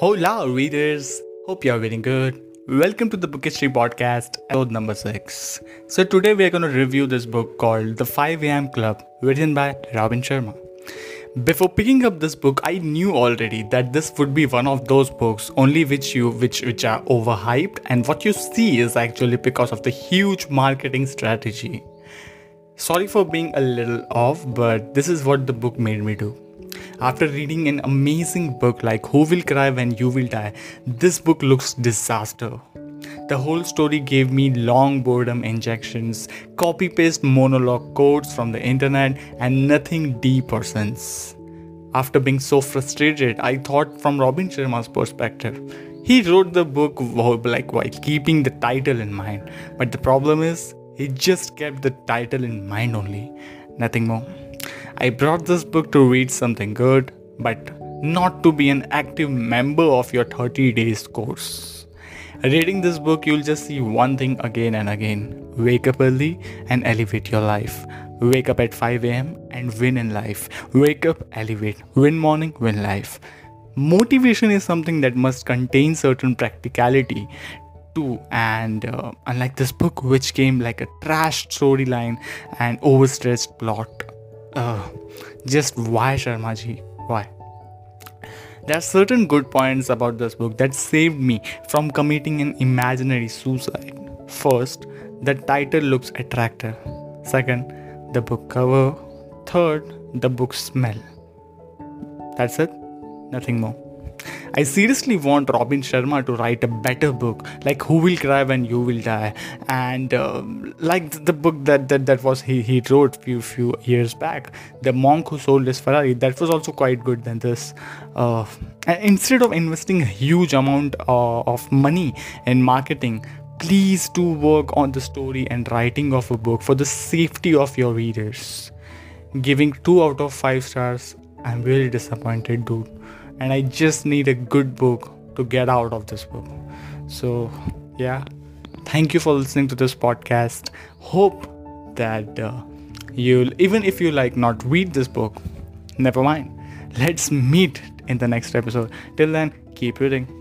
Hola, readers. Hope you are getting good. Welcome to the Book History Podcast, episode number 6. So, today we are going to review this book called The 5 am Club, written by Robin Sharma. Before picking up this book, I knew already that this would be one of those books only which you which which are overhyped and what you see is actually because of the huge marketing strategy. Sorry for being a little off, but this is what the book made me do. After reading an amazing book like Who Will Cry When You Will Die, this book looks disaster. The whole story gave me long boredom injections, copy paste monologue quotes from the internet, and nothing deep or sense. After being so frustrated, I thought from Robin Sharma's perspective. He wrote the book like while keeping the title in mind, but the problem is he just kept the title in mind only, nothing more. I brought this book to read something good, but not to be an active member of your 30 days course. Reading this book, you'll just see one thing again and again wake up early and elevate your life. Wake up at 5 am and win in life. Wake up, elevate, win morning, win life. Motivation is something that must contain certain practicality too and uh, unlike this book which came like a trash storyline and overstretched plot uh, just why Sharmaji? Why? There are certain good points about this book that saved me from committing an imaginary suicide. First, the title looks attractive. Second, the book cover. Third, the book smell. That's it. Nothing more. I seriously want Robin Sharma to write a better book, like Who Will Cry When You Will Die, and uh, like the book that, that that was he he wrote few few years back, The Monk Who Sold His Ferrari. That was also quite good than this. Uh, instead of investing a huge amount uh, of money in marketing, please do work on the story and writing of a book for the safety of your readers. Giving two out of five stars, I'm really disappointed, dude and I just need a good book to get out of this book. So, yeah, thank you for listening to this podcast. Hope that uh, you'll, even if you like not read this book, never mind. Let's meet in the next episode. Till then, keep reading.